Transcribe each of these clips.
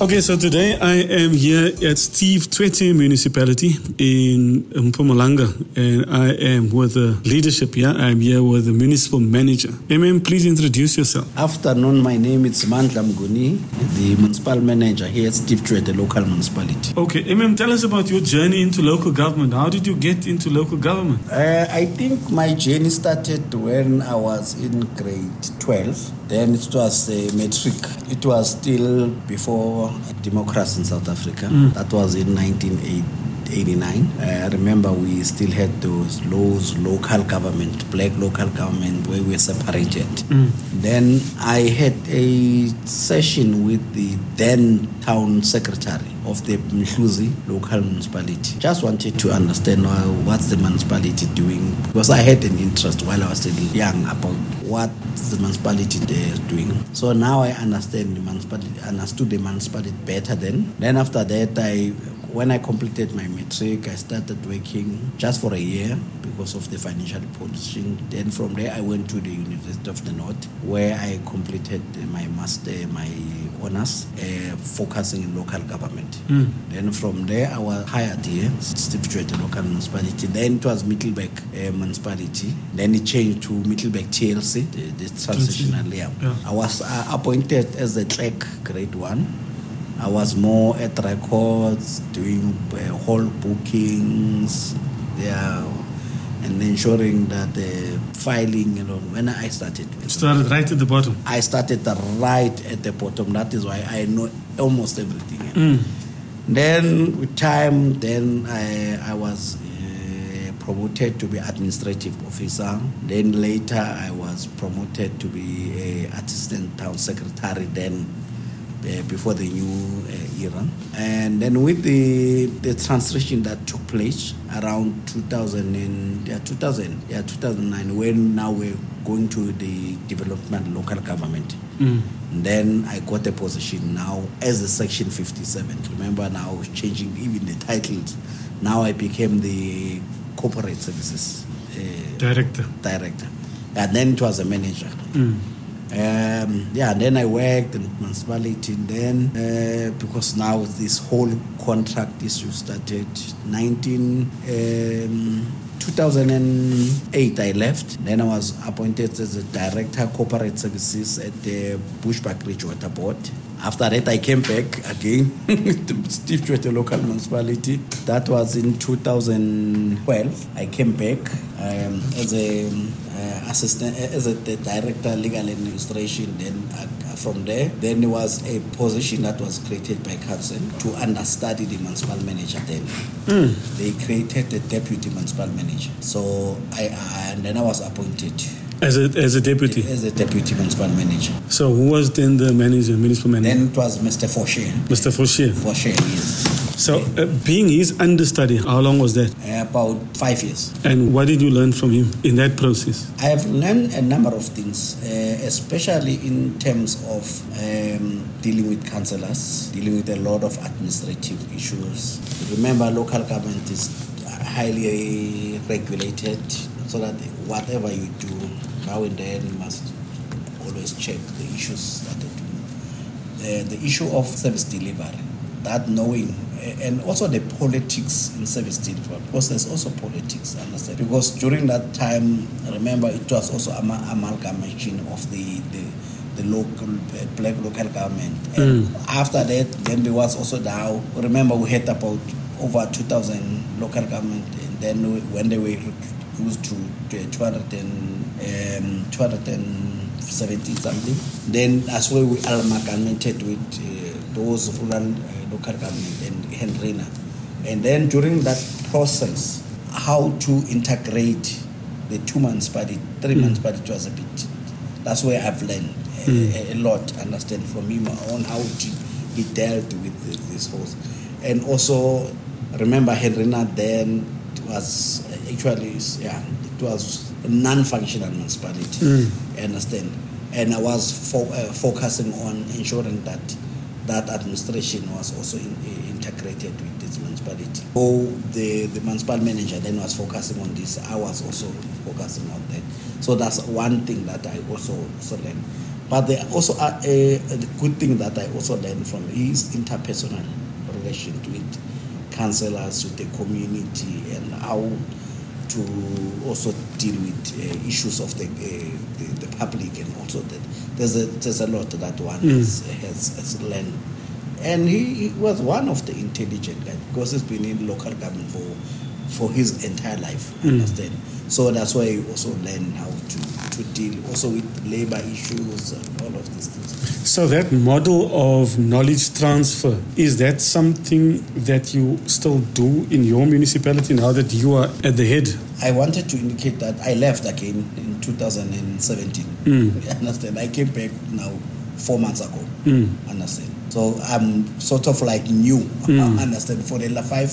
Okay, so today I am here at Steve Tshwete Municipality in Mpumalanga, and I am with the leadership here. I'm here with the municipal manager. MM, please introduce yourself. Afternoon, my name is Mandla Mnguni, the municipal manager here at Steve Tshwete local municipality. Okay, MM, tell us about your journey into local government. How did you get into local government? Uh, I think my journey started when I was in grade 12. Then it was a matric. It was still before democracy in South Africa. Mm. That was in 1989. Uh, I remember we still had those laws, local government, black local government, where we were separated. Then I had a session with the then town secretary of the Mhluzi local municipality. Just wanted to understand uh, what's the municipality doing because I had an interest while I was still young about what the municipality there is doing. So now I understand the municipality, understood the municipality better then. Then after that, I when I completed my matric, I started working just for a year because of the financial position. Then from there, I went to the University of the North, where I completed my master, my honors, uh, focusing in local government. Then from there, I was hired here, Tshwete local municipality. Then it was Middelburg uh, municipality. Then it changed to Middelburg TLC, the, the transitional layer. Yeah. I was uh, appointed as a clerk grade one. I was more at records, doing uh, whole bookings, yeah, and ensuring that the filing, you know, when I started. with- Started right at the bottom. I started right at the bottom. That is why I know almost everything. Then with time, then I, I was uh, promoted to be administrative officer. Then later I was promoted to be a assistant town secretary. Then uh, before the new uh, era. And then with the the transition that took place around 2000 and yeah, 2000 yeah 2009 when now we're going to the development local government. Then I got a position now as a section 57. Remember now changing even the titles. Now I became the corporate services uh, Director. director. And then it was a manager. Um, yeah, then I worked in municipality. Then, uh, because now this whole contract issue started, 19, um, 2008 I left. Then I was appointed as a director corporate services at the Bushbuckridge Water Board. After that, I came back again to Steve local municipality. That was in 2012. I came back um, as a uh, assistant, as a the director legal administration. Then uh, from there, then there was a position that was created by council to understudy the municipal manager. Then they created the deputy municipal manager. So I uh, and then I was appointed As a, as a deputy. as a deputy municipal manager. So who was then the manager, municipal manager? Then it was Mr. Foshe. Mr. Foshier. Foshe, yes. So uh, being his understudy, how long was that? About five years. And what did you learn from him in that process? I have learned a number of things, uh, especially in terms of um, dealing with councillors, dealing with a lot of administrative issues. Remember, local government is highly regulated, so that whatever you do, now and then must always check the issues that they do. Uh, the issue of service delivery, that knowing, and also the politics in service delivery, because there's also politics, understand? Because during that time, remember, it was also ama- amalgamation of the, the the local uh, black local government. And after that, then there was also now. Remember, we had about over 2,000 local government, and then we- when they were reduced to, to 200 and um, 270 something, then that's where we amalgamated with uh, those rural uh, local government and Hendrina. And then during that process, how to integrate the two months party, three months party was a bit. That's where I've learned a, a lot, understand from him on how to, he dealt with this whole, and also remember Hendrina then was actually yeah it was a non-functional municipality. Mm. Understand? And I was fo- uh, focusing on ensuring that that administration was also in, uh, integrated with this municipality. So the the municipal manager then was focusing on this. I was also focusing on that. So that's one thing that I also also learned. But the also a, a good thing that I also learned from is interpersonal relation with councillors, with the community, and how to also deal with uh, issues of the, uh, the the public and also that there's a there's a lot that one has, has has learned. And he, he was one of the intelligent guys because he's been in local government for for his entire life. Understand? So that's why he also learned how to, to deal also with labor issues and all of these things. So that model of knowledge transfer is that something that you still do in your municipality now that you are at the head? I wanted to indicate that I left again in 2017. Mm. Understand? I came back now four months ago. Mm. Understand? So I'm sort of like new. Mm. Understand? For the la- five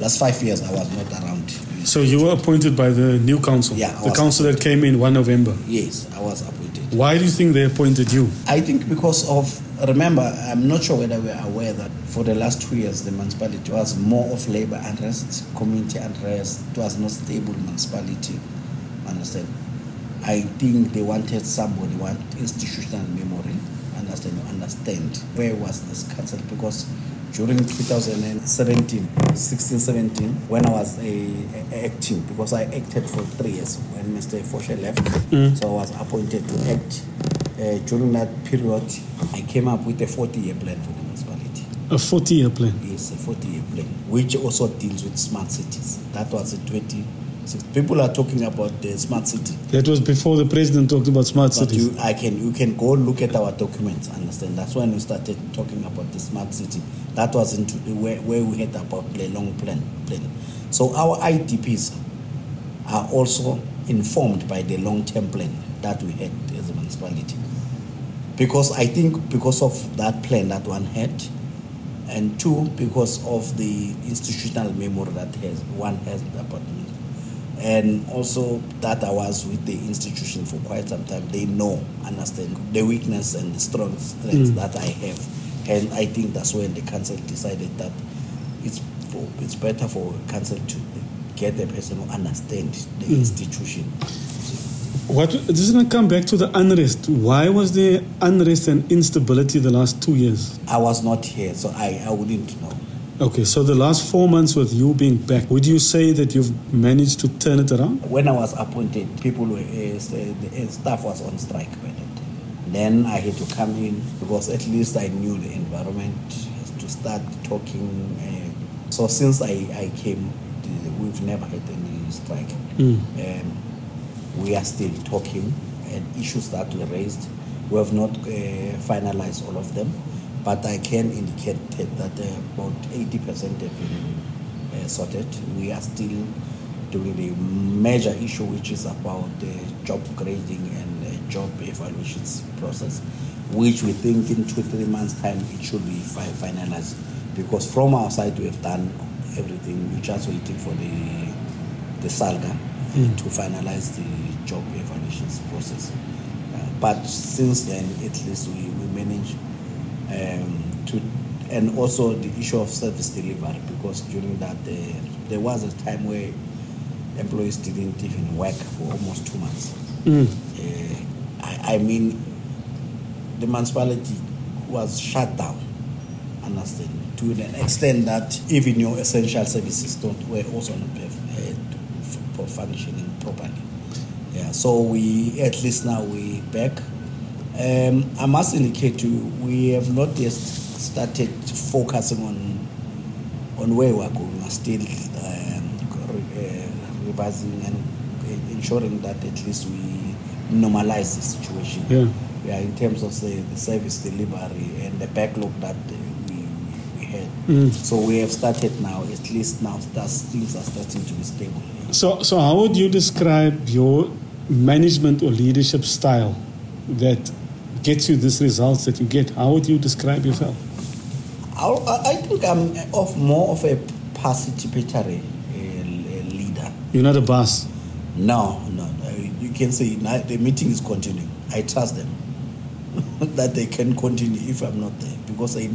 last five years, I was not around. So you were appointed by the new council, Yeah, I the council that came in 1 November. Yes, I was appointed. Why do you think they appointed you? I think because of remember, I'm not sure whether we're aware that for the last two years the municipality was more of labor unrest, community unrest. It was not stable municipality. Understand? I think they wanted somebody want institutional memory. Understand? Understand where was this council because during 2017, 16, 17, when I was a, a- acting, because I acted for three years when Mr. Foshe left, so I was appointed to act. Uh, during that period, I came up with a 40 year plan for the municipality. A 40 year plan. Yes, a 40 year plan, which also deals with smart cities. That was in 20. People are talking about the smart city. That was before the president talked about smart But cities. you, I can, you can go look at our documents. Understand? That's when we started talking about the smart city. That was into the, where, where we had about the long plan. plan. So our IDPs are also informed by the long-term plan that we had as a municipality. Because I think because of that plan that one had, and two because of the institutional memory that has one has about and also that I was with the institution for quite some time. They know, understand the weakness and the strong strengths mm. that I have, and I think that's when the council decided that it's for, it's better for council to get a person who understands the mm. institution. What doesn't it come back to the unrest? Why was there unrest and instability the last two years? I was not here, so I, I wouldn't know. Okay, so the last four months with you being back, would you say that you've managed to turn it around? When I was appointed, people were uh, the uh, staff was on strike by that time. Then I had to come in because at least I knew the environment to start talking. Uh, so since I, I came, we've never had any strike. Um, we are still talking and issues that were raised. We have not uh, finalized all of them, but I can indicate that uh, about 80% have been uh, sorted. We are still doing the major issue, which is about the job grading and uh, job evaluations process, which we think in two three months' time it should be fi- finalized. Because from our side we have done everything. We're just waiting for the the SALGA uh, to finalize the job evaluations process. Uh, but since then, at least we, we managed um, to, and also the issue of service delivery, because during that uh, there was a time where employees didn't even work for almost two months. Uh, I, I mean, the municipality was shut down, understand, to an extent that even your essential services don't were also not uh, functioning properly. Yeah, so we at least now we back. Um, I must indicate to you, we have not yet started focusing on on where we are going. We are still um, uh, revising and uh, ensuring that at least we normalize the situation. Yeah. Yeah, in terms of the, the service delivery and the backlog that uh, we, we, had. Mm. So we have started now, at least now things are starting to be stable. So, so how would you describe your management or leadership style that gets you these results that you get? How would you describe yourself? I, think I'm of more of a participatory uh, leader. You're not a boss. No, no, no. You can say the meeting is continuing. I trust them that they can continue if I'm not there because I,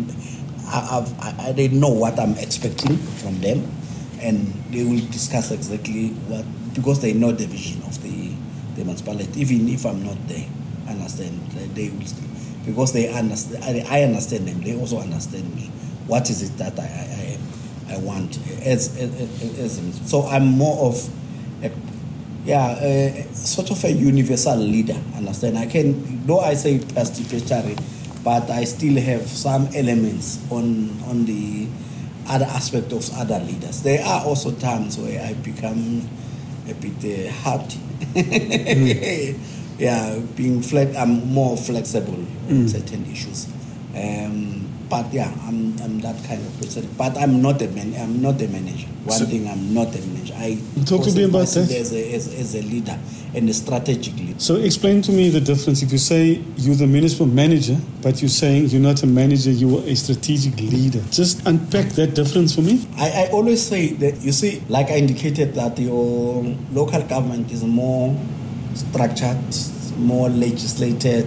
I, I, I, they know what I'm expecting from them, and they will discuss exactly what because they know the vision of the the municipality. Even if I'm not there, understand they will still because they understand. I, I understand them. They also understand me. What is it that I I, I want as, as, as so I'm more of a yeah, uh, sort of a universal leader. Understand? I can, though I say participatory, but I still have some elements on on the other aspect of other leaders. There are also times where I become a bit uh, hard. mm. yeah, being flex, I'm more flexible mm. on certain issues. Um, but yeah, I'm, I'm that kind of person. But I'm not a man. I'm not a manager. One so, thing, I'm not a manager. I talk to me about that as a, as, as, a leader and a strategic leader. So explain to me the difference. If you say you're the municipal manager, but you're saying you're not a manager, you are a strategic leader. Just unpack that difference for me. I, I always say that you see, like I indicated, that your local government is more structured, more legislated,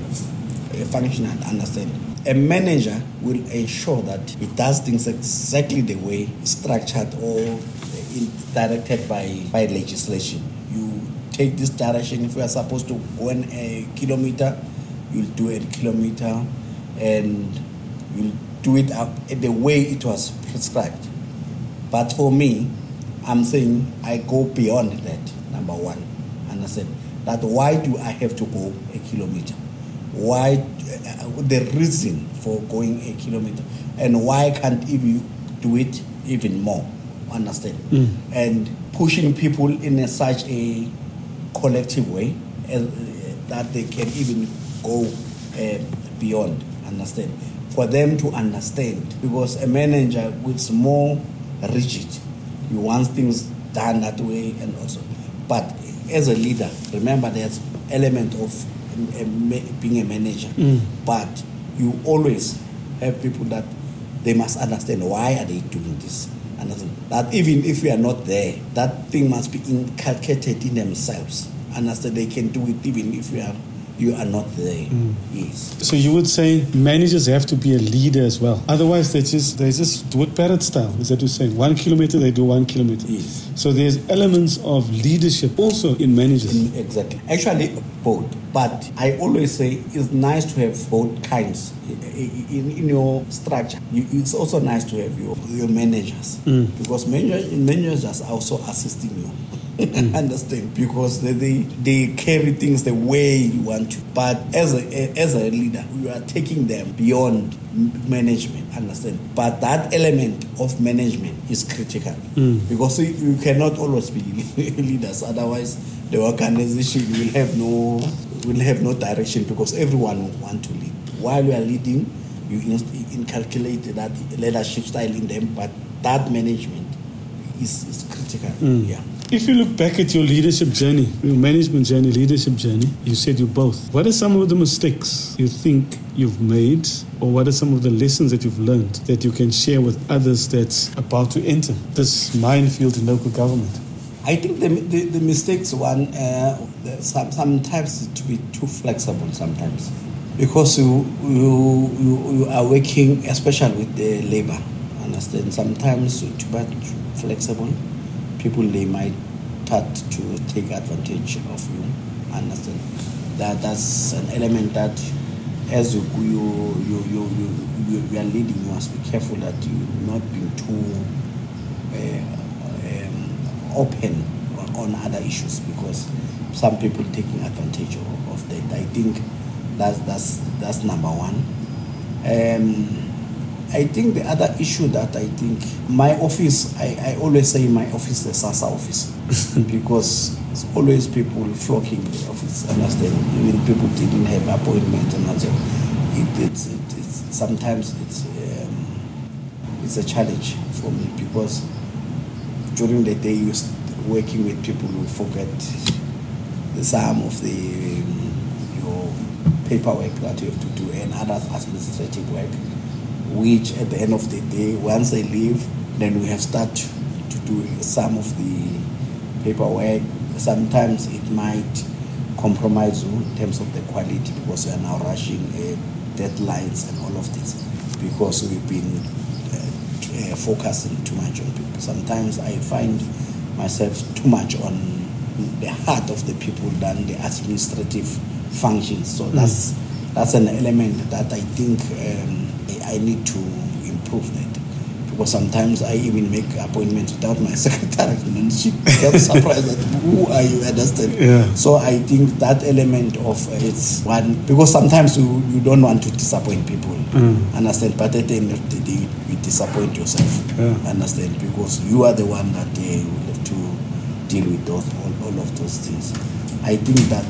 functional. Understand? A manager will ensure that he does things exactly the way structured or directed by, by legislation. You take this direction. If you are supposed to go in a kilometer, you'll do a kilometer and you'll do it the way it was prescribed. But for me, I'm saying I go beyond that, number one. And I said, that why do I have to go a kilometer? why uh, the reason for going a kilometer? And why can't you do it even more? Understand? Mm. and pushing people in a, such a collective way uh, that they can even go uh, beyond. Understand? For them to understand. Because a manager is more rigid you want things done that way and also. But as a leader remember there's element of a, being a manager, mm. but you always have people that they must understand why are they doing this. That even if we are not there, that thing must be inculcated in themselves. Understand they can do it even if we are you are not there. Mm. Yes. So you would say managers have to be a leader as well. Otherwise, they just they just do it parrot style. Is that to say one kilometer they do one kilometer? Yes. So there's elements of leadership also in managers. In, exactly. Actually, both. But I always say it's nice to have both kinds in, in, in your structure. You, it's also nice to have your your managers mm. because managers managers are also assisting you mm. understand? Because they, they, they carry things the way you want to. But as a as a leader you are taking them beyond management. Understand? But that element of management is critical. Mm. because you cannot always be leaders. Otherwise the organization will have no will have no direction because everyone will want to lead. While you are leading you inculcate that leadership style in them but that management is, is critical. Mm. yeah if you look back at your leadership journey, your management journey, leadership journey, you said you both. What are some of the mistakes you think you've made, or what are some of the lessons that you've learned that you can share with others that's about to enter this minefield in local government? I think the, the, the mistakes one uh, some, sometimes to be too flexible sometimes because you, you, you, you are working especially with the labor understand sometimes too much flexible people they might start to take advantage of you. Understand that that's an element that as you you you you you, you are leading, you must be careful that you not be too uh, um, open on, on, other issues because some people taking advantage of, of that. I think that's that's that's number one. Um, I think the other issue that I think my office, I, I always say my office is a SASSA office because it's always people flocking the office. Understand? Even people didn't have appointment and also it, it's, it, it's sometimes it's um, it's a challenge for me because during the day you're working with people who forget the some of the um, your paperwork that you have to do and other administrative work which at the end of the day, once they leave, then we have start to do some of the paperwork. Sometimes it might compromise you in terms of the quality because we are now rushing uh, deadlines and all of this because we've been uh, uh, focusing too much on people. Sometimes I find myself too much on the heart of the people than the administrative functions. So mm. that's that's an element that I think um, I need to improve that. Because sometimes I even make appointments without my secretary and she gets surprised that who are you understand yeah. so I think that element of uh, it's one because sometimes you, you don't want to disappoint people. Mm. understand? But at the end of the day you disappoint yourself. Yeah. understand? Because you are the one that uh, will have to deal with those all, all of those things. I think that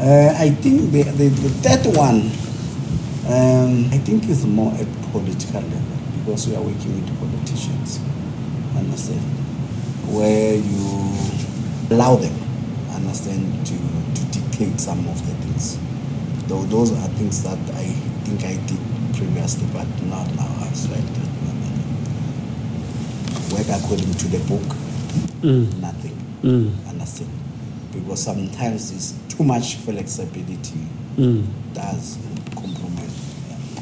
uh, I think the, the, the third one um, I think it's more at political level because we are working with politicians understand where you allow them understand to, to dictate some of the things though those are things that I think I did previously but not now I've started work according to the book Mm. nothing Mm. understand because sometimes it's too much flexibility Mm. does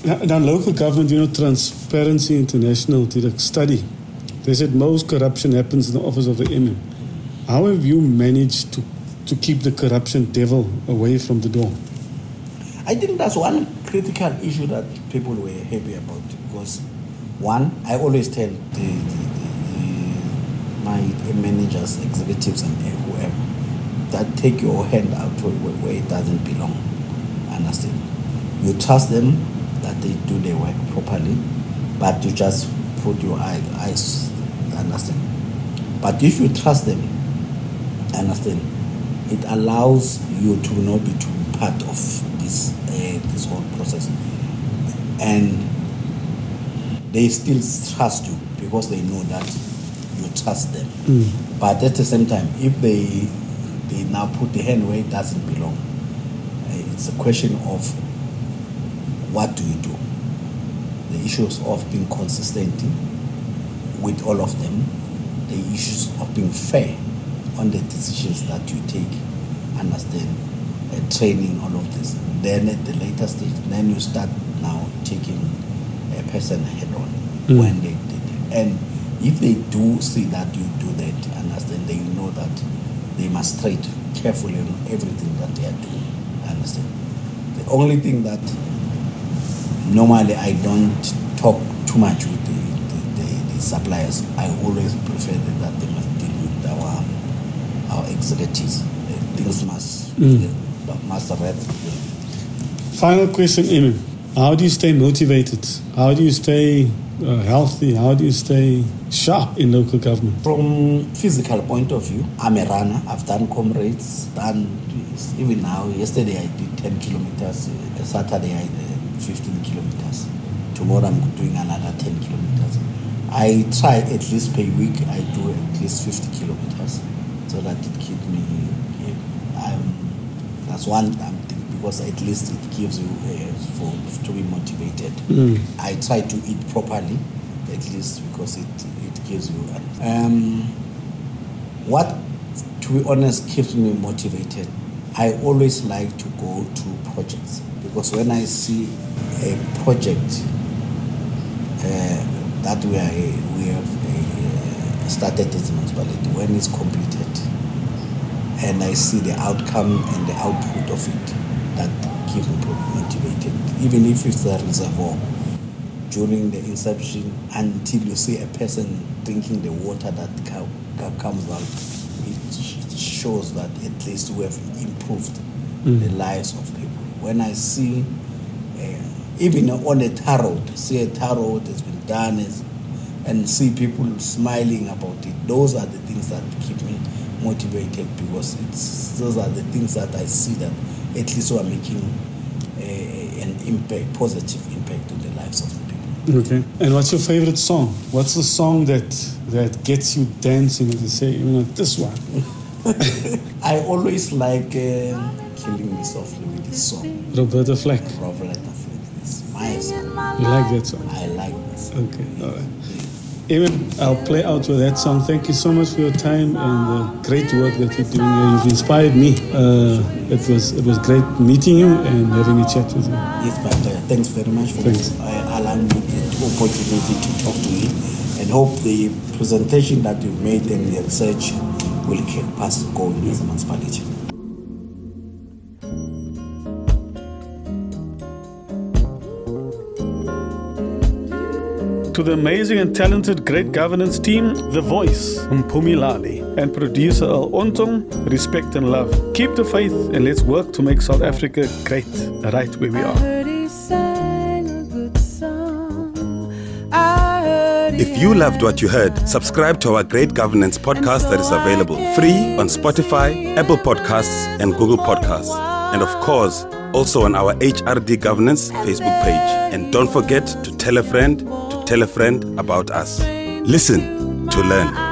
Now, local government, you know, Transparency International did a study. They said most corruption happens in the office of the MM. How have you managed to, to keep the corruption devil away from the door? I think that's one critical issue that people were happy about because one, I always tell the, the, the, my managers, executives, and whoever that take your hand out where it doesn't belong. Understand? You trust them that they do their work properly, but you just put your eye, eyes. Understand? But if you trust them, understand, it allows you to not be too part of this uh, this whole process, and they still trust you because they know that you trust them. Mm. But at the same time, if they they now put the hand where it doesn't belong, uh, it's a question of what do you do. The issues of being consistent with all of them, the issues of being fair on the decisions that you take, understand, uh, training, all of this. Then at the later stage, then you start now taking a person head on Mm. when they did it. And if they do see that you do that, understand, they know that they must tread carefully on everything that they are doing. Understand? The only thing that normally I don't talk too much with the, the, the, the suppliers. I always prefer that, that they must deal with our our executives. Things must Mm. must read. Final question, Emin. How do you stay motivated? How do you stay uh, healthy? How do you stay sharp in local government? From physical point of view, I'm a runner. I've done comrades, done even now. Yesterday I did 10 kilometers. Uh, Saturday I did 15 kilometers. Tomorrow I'm doing another 10 kilometers. I try at least per week. I do at least 50 kilometers so that it keeps me. I'm, that's one because at least it gives you uh, for to be motivated. Mm. I try to eat properly, at least because it it gives you. Um, what, to be honest, keeps me motivated. I always like to go to projects because when I see a project uh, that we are we have uh, started as a municipality when it's completed, and I see the outcome and the output of it, that keeps me motivated. Even if it's a reservoir, during the inception until you see a person drinking the water that co- co- comes out, it sh- shows that at least we have improved Mm. the lives of people. When I see, uh, even on a tarot, see a tarot has been done is, and see people smiling about it, those are the things that keep me motivated because it's those are the things that I see that at least we are making a, an impact, positive impact on the lives of the people. Okay. And what's your favorite song? What's the song that that gets you dancing you say, you know, this one? I always like uh, Killing Me Softly with this song, Roberta Flack. Roberta Flack. It's my song. You like that song? I like this. Okay. All right. I'll play out with that song. Thank you so much for your time and the great work that you're doing here. You've inspired me. Uh, it was it was great meeting you and having a chat with you. Yes, but uh, thanks very much for Thanks. uh, allowing me the opportunity to talk to you and hope the presentation that you've made and the research will keep us going as a municipality. To the amazing and talented Great Governance team, The Voice, Mpumi Lali, and producer Al Ontong, respect and love. Keep the faith and let's work to make South Africa great, right where we are. heard he sang a good song. I heard he If you loved what you heard, subscribe to our Great Governance podcast that is available free on Spotify, Apple Podcasts, and Google Podcasts. And of course, also on our HRD Governance Facebook page. And don't forget to tell a friend to tell a friend about us. Listen to learn.